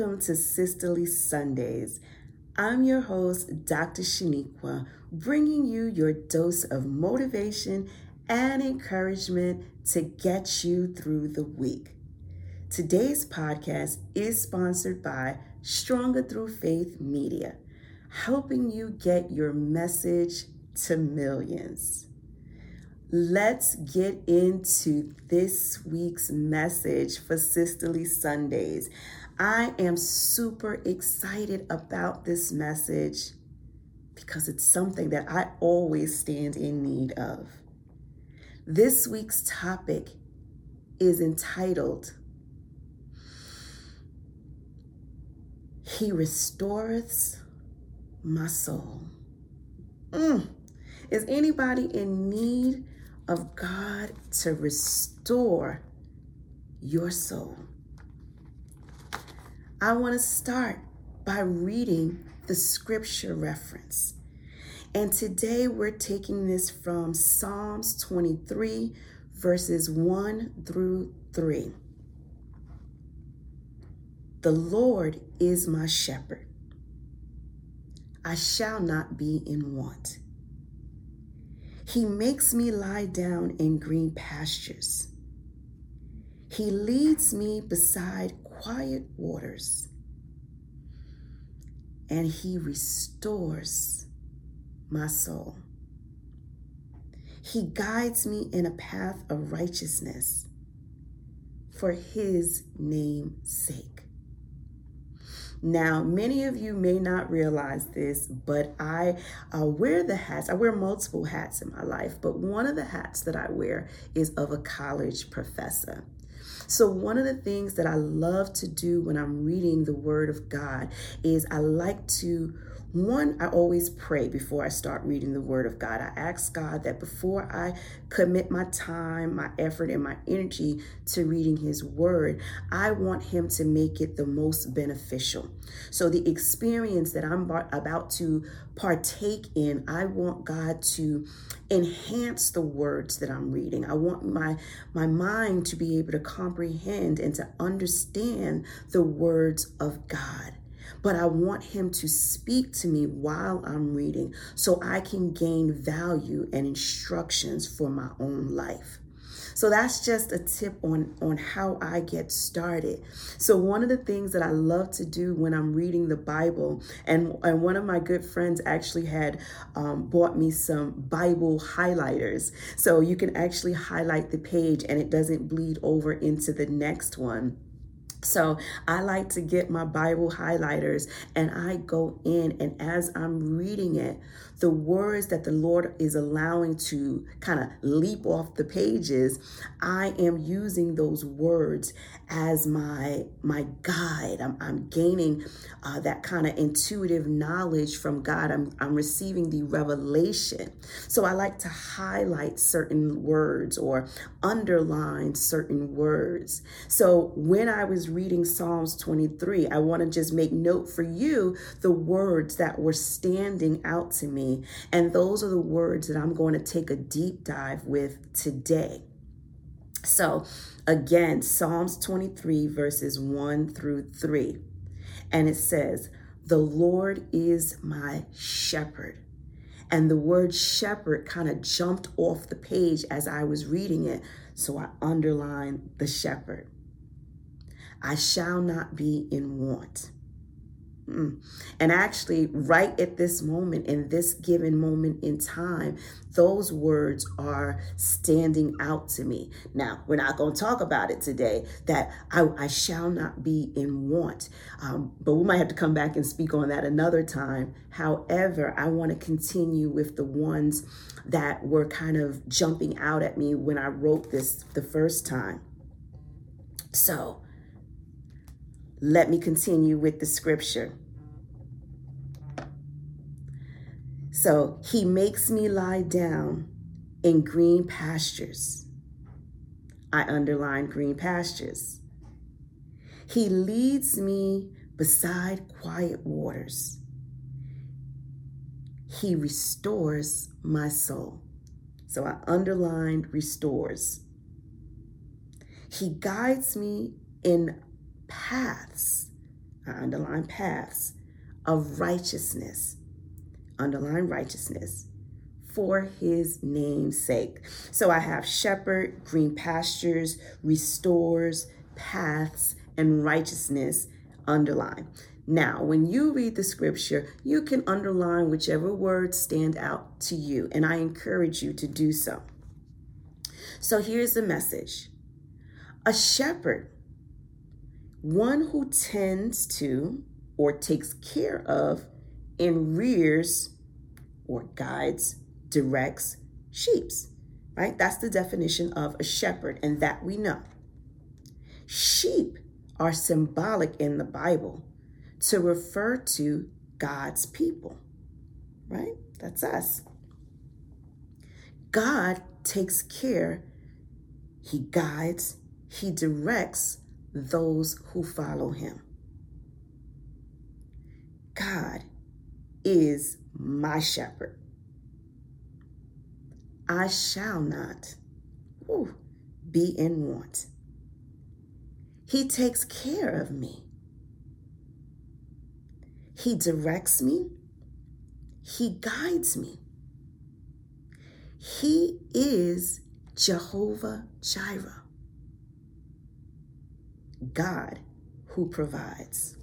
Welcome to Sisterly Sundays. I'm your host, Dr. Sheniqua, bringing you your dose of motivation and encouragement to get you through the week. Today's podcast is sponsored by Stronger Through Faith Media, helping you get your message to millions. Let's get into this week's message for Sisterly Sundays. I am super excited about this message because it's something that I always stand in need of. This week's topic is entitled He Restoreth My Soul. Mm. Is anybody in need of God to restore your soul. I want to start by reading the scripture reference. And today we're taking this from Psalms 23, verses 1 through 3. The Lord is my shepherd. I shall not be in want. He makes me lie down in green pastures. He leads me beside quiet waters. And he restores my soul. He guides me in a path of righteousness for his name's sake. Now, many of you may not realize this, but I uh, wear the hats. I wear multiple hats in my life, but one of the hats that I wear is of a college professor. So, one of the things that I love to do when I'm reading the Word of God is I like to one, I always pray before I start reading the Word of God. I ask God that before I commit my time, my effort, and my energy to reading His Word, I want Him to make it the most beneficial. So, the experience that I'm about to partake in, I want God to enhance the words that I'm reading. I want my my mind to be able to comprehend and to understand the words of God but I want him to speak to me while I'm reading so I can gain value and instructions for my own life. So that's just a tip on on how I get started. So one of the things that I love to do when I'm reading the Bible, and and one of my good friends actually had um, bought me some Bible highlighters, so you can actually highlight the page and it doesn't bleed over into the next one. So I like to get my Bible highlighters and I go in, and as I'm reading it, the words that the Lord is allowing to kind of leap off the pages, I am using those words as my my guide. I'm, I'm gaining uh, that kind of intuitive knowledge from God. I'm, I'm receiving the revelation. So I like to highlight certain words or underline certain words. So when I was reading Psalms 23, I want to just make note for you the words that were standing out to me. And those are the words that I'm going to take a deep dive with today. So, again, Psalms 23, verses 1 through 3. And it says, The Lord is my shepherd. And the word shepherd kind of jumped off the page as I was reading it. So I underlined the shepherd. I shall not be in want. Mm. And actually, right at this moment, in this given moment in time, those words are standing out to me. Now, we're not going to talk about it today, that I, I shall not be in want. Um, but we might have to come back and speak on that another time. However, I want to continue with the ones that were kind of jumping out at me when I wrote this the first time. So, let me continue with the scripture. So he makes me lie down in green pastures. I underline green pastures. He leads me beside quiet waters. He restores my soul. So I underlined restores. He guides me in paths I underline paths of righteousness, underline righteousness for his name's sake. So I have shepherd, green pastures, restores, paths, and righteousness underline. Now, when you read the scripture, you can underline whichever words stand out to you, and I encourage you to do so. So here's the message A shepherd, one who tends to or takes care of and rears or guides, directs sheeps, right? That's the definition of a shepherd, and that we know. Sheep are symbolic in the Bible to refer to God's people, right? That's us. God takes care, He guides, He directs those who follow Him. God is my shepherd. I shall not whew, be in want. He takes care of me. He directs me. He guides me. He is Jehovah Jireh, God who provides.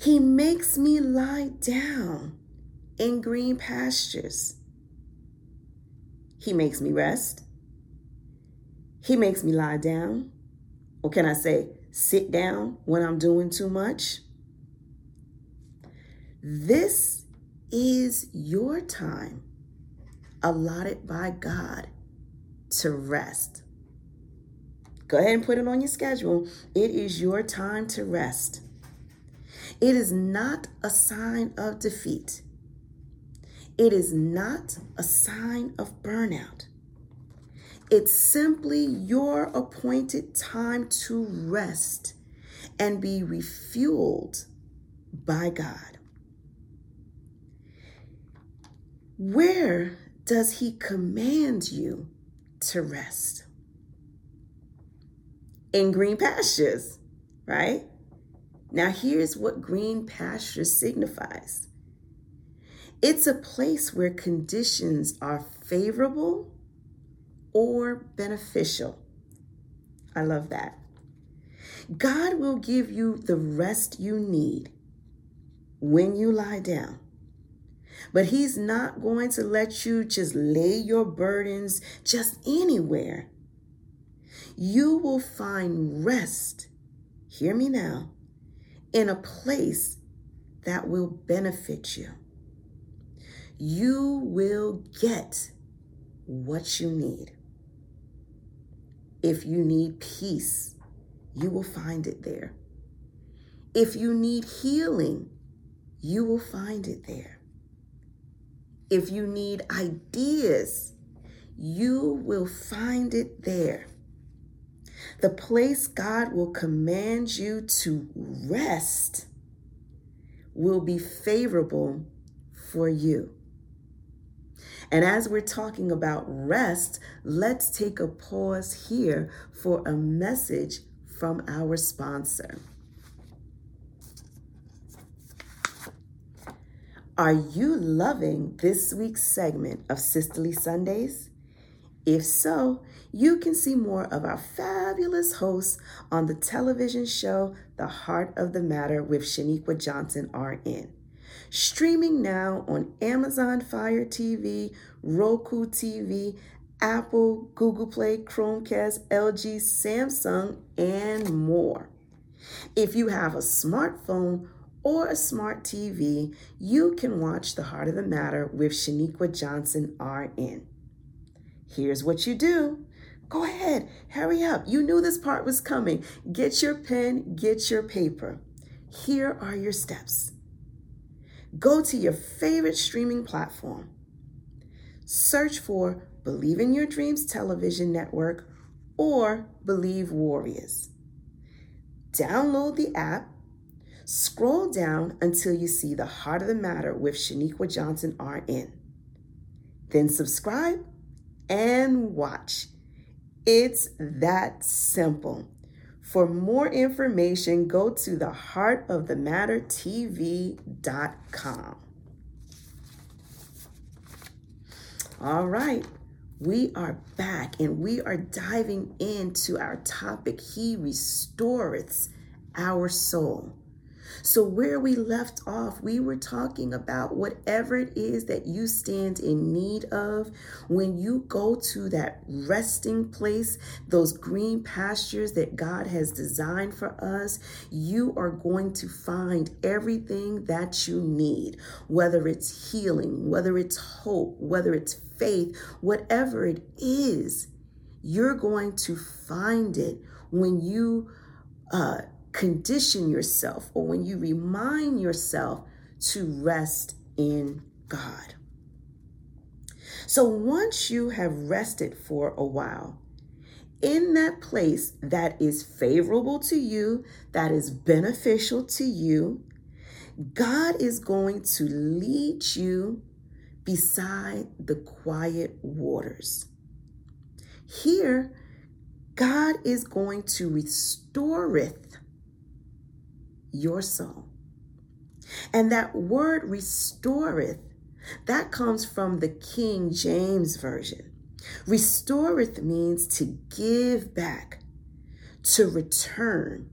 He makes me lie down in green pastures. He makes me rest. He makes me lie down. Or can I say, sit down when I'm doing too much. This is your time allotted by God to rest. Go ahead and put it on your schedule. It is your time to rest. It is not a sign of defeat. It is not a sign of burnout. It's simply your appointed time to rest and be refueled by God. Where does He command you to rest? In green pastures, right? Now, here's what green pastures signifies it's a place where conditions are favorable or beneficial. I love that. God will give you the rest you need when you lie down. But He's not going to let you just lay your burdens just anywhere. You will find rest, hear me now, in a place that will benefit you. You will get what you need. If you need peace, you will find it there. If you need healing, you will find it there. If you need ideas, you will find it there. The place God will command you to rest will be favorable for you. And as we're talking about rest, let's take a pause here for a message from our sponsor. Are you loving this week's segment of Sisterly Sundays? If so, you can see more of our fabulous hosts on the television show The Heart of the Matter with Sheniqua Johnson RN. Streaming now on Amazon Fire TV, Roku TV, Apple, Google Play, Chromecast, LG, Samsung, and more. If you have a smartphone or a smart TV, you can watch The Heart of the Matter with Sheniqua Johnson RN. Here's what you do. Go ahead, hurry up. You knew this part was coming. Get your pen, get your paper. Here are your steps. Go to your favorite streaming platform. Search for Believe in Your Dreams Television Network or Believe Warriors. Download the app. Scroll down until you see the heart of the matter with Sheniqua Johnson RN. Then subscribe and watch. It's that simple. For more information, go to the heartofthemattertv.com. All right, we are back and we are diving into our topic He restoreth our soul. So, where we left off, we were talking about whatever it is that you stand in need of. When you go to that resting place, those green pastures that God has designed for us, you are going to find everything that you need, whether it's healing, whether it's hope, whether it's faith, whatever it is, you're going to find it when you. Uh, condition yourself or when you remind yourself to rest in God. So once you have rested for a while, in that place that is favorable to you, that is beneficial to you, God is going to lead you beside the quiet waters. Here, God is going to restore restoreth your soul. And that word restoreth, that comes from the King James Version. Restoreth means to give back, to return,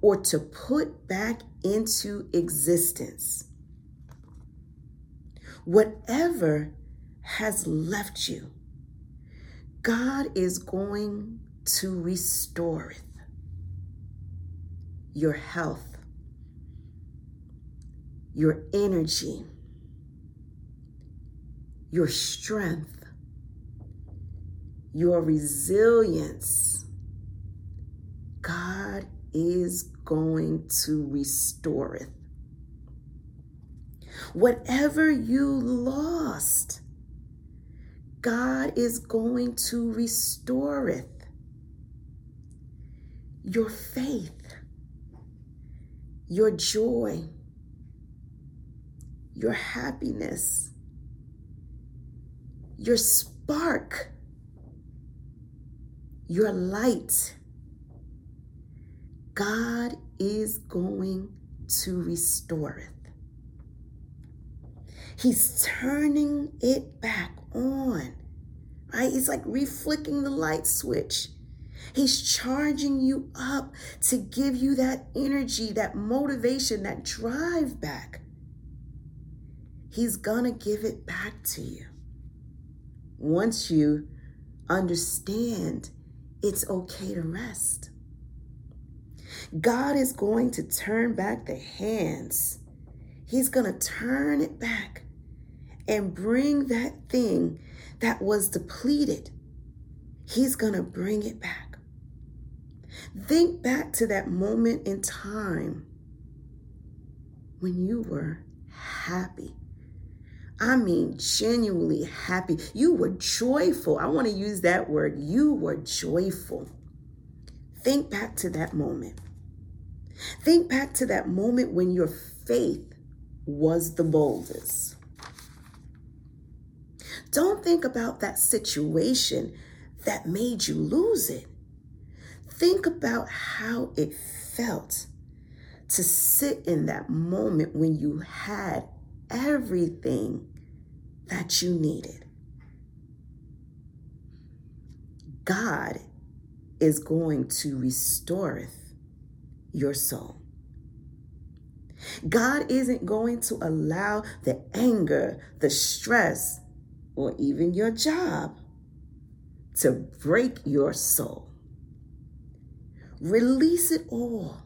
or to put back into existence. Whatever has left you, God is going to restore it. Your health, your energy, your strength, your resilience. God is going to restore it. Whatever you lost, God is going to restore it. Your faith, your joy, your happiness, your spark, your light. God is going to restore it. He's turning it back on, right? It's like reflicking the light switch. He's charging you up to give you that energy, that motivation, that drive back. He's gonna give it back to you. Once you understand it's okay to rest. God is going to turn back the hands. He's going to turn it back and bring that thing that was depleted. He's going to bring it back. Think back to that moment in time when you were happy I mean, genuinely happy. You were joyful. I want to use that word. You were joyful. Think back to that moment. Think back to that moment when your faith was the boldest. Don't think about that situation that made you lose it. Think about how it felt to sit in that moment when you had everything that you needed. God is going to restoreth your soul. God isn't going to allow the anger, the stress, or even your job to break your soul. Release it all.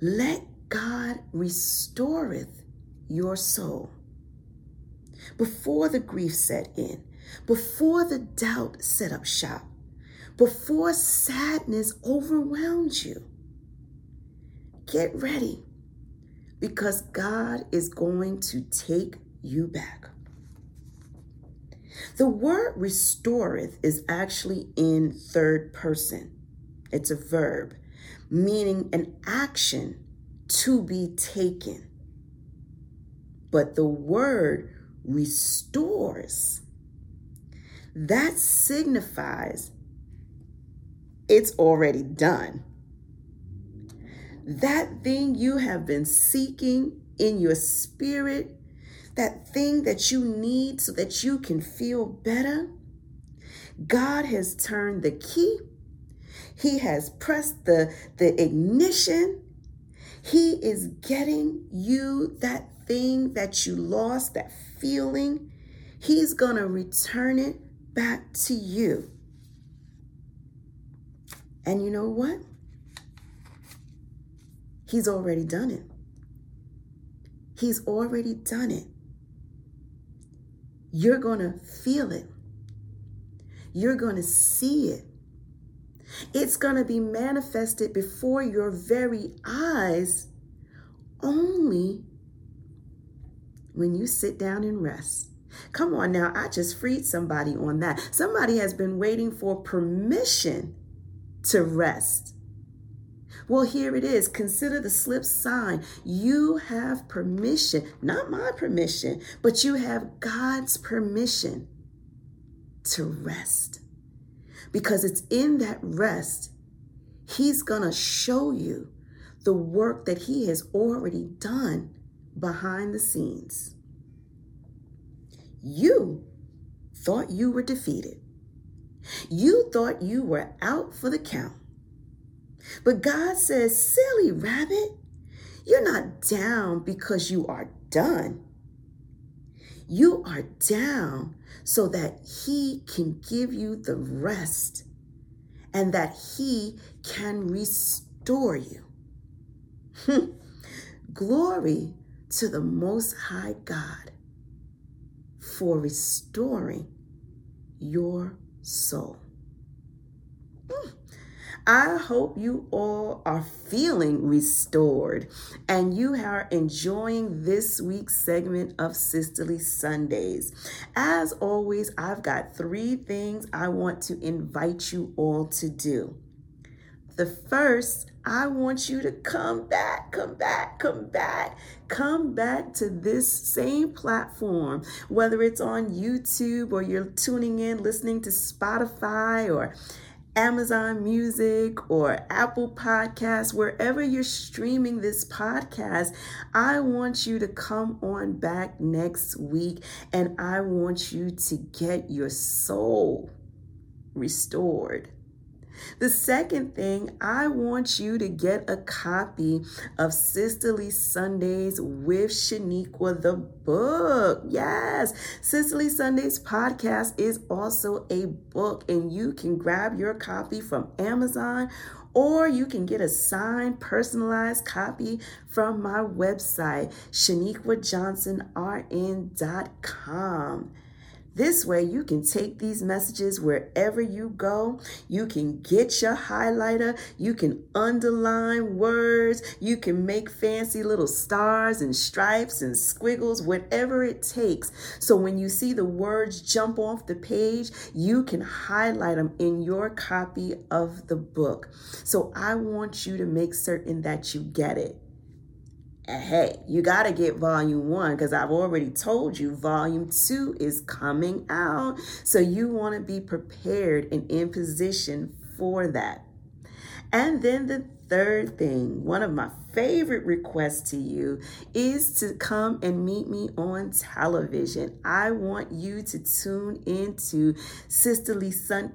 Let God restoreth your soul. Before the grief set in, before the doubt set up shop, before sadness overwhelmed you, get ready because God is going to take you back. The word restoreth is actually in third person. It's a verb, meaning an action to be taken but the word restores. That signifies it's already done. that thing you have been seeking in your spirit, that thing that you need so that you can feel better, God has turned the key. He has pressed the, the ignition. He is getting you that thing that you lost, that feeling. He's going to return it back to you. And you know what? He's already done it. He's already done it. You're going to feel it. You're going to see it. It's going to be manifested before your very eyes only when you sit down and rest. Come on now, I just freed somebody on that. Somebody has been waiting for permission to rest. Well, here it is. Consider the slip sign. You have permission, not my permission, but you have God's permission to rest. Because it's in that rest, He's going to show you the work that He has already done behind the scenes. You thought you were defeated. You thought you were out for the count. But God says, Silly rabbit, you're not down because you are done. You are down so that He can give you the rest and that He can restore you. Glory to the Most High God for restoring your soul. Hmm. I hope you all are feeling restored and you are enjoying this week's segment of Sisterly Sundays. As always, I've got three things I want to invite you all to do. The first, I want you to come back, come back, come back, come back to this same platform, whether it's on YouTube or you're tuning in, listening to Spotify or Amazon Music or Apple Podcasts, wherever you're streaming this podcast, I want you to come on back next week and I want you to get your soul restored. The second thing, I want you to get a copy of Sisterly Sundays with Sheniqua, the book. Yes, Sisterly Sundays podcast is also a book, and you can grab your copy from Amazon or you can get a signed, personalized copy from my website, sheniquajohnsonrn.com. This way, you can take these messages wherever you go. You can get your highlighter. You can underline words. You can make fancy little stars and stripes and squiggles, whatever it takes. So when you see the words jump off the page, you can highlight them in your copy of the book. So I want you to make certain that you get it. Hey, you got to get volume one because I've already told you volume two is coming out. So you want to be prepared and in position for that. And then the third thing, one of my favorite requests to you is to come and meet me on television. I want you to tune into Sisterly Sun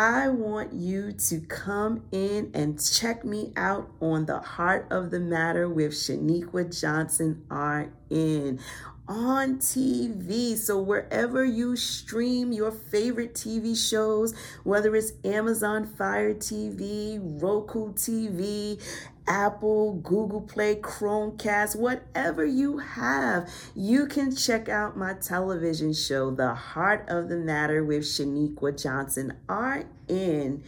I want you to come in and check me out on the Heart of the Matter with Sheniqua Johnson RN on TV. So, wherever you stream your favorite TV shows, whether it's Amazon Fire TV, Roku TV, Apple, Google Play, Chromecast, whatever you have, you can check out my television show, The Heart of the Matter with Sheniqua Johnson RN.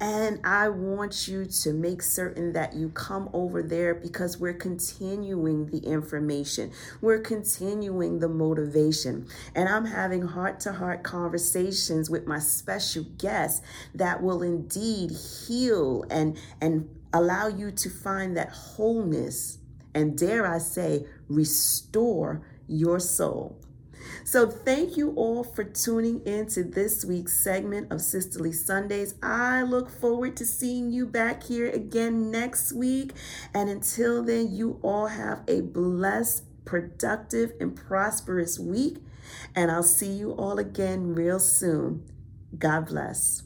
And I want you to make certain that you come over there because we're continuing the information. We're continuing the motivation. And I'm having heart to heart conversations with my special guests that will indeed heal and, and allow you to find that wholeness and, dare I say, restore your soul. So, thank you all for tuning in to this week's segment of Sisterly Sundays. I look forward to seeing you back here again next week. And until then, you all have a blessed, productive, and prosperous week. And I'll see you all again real soon. God bless.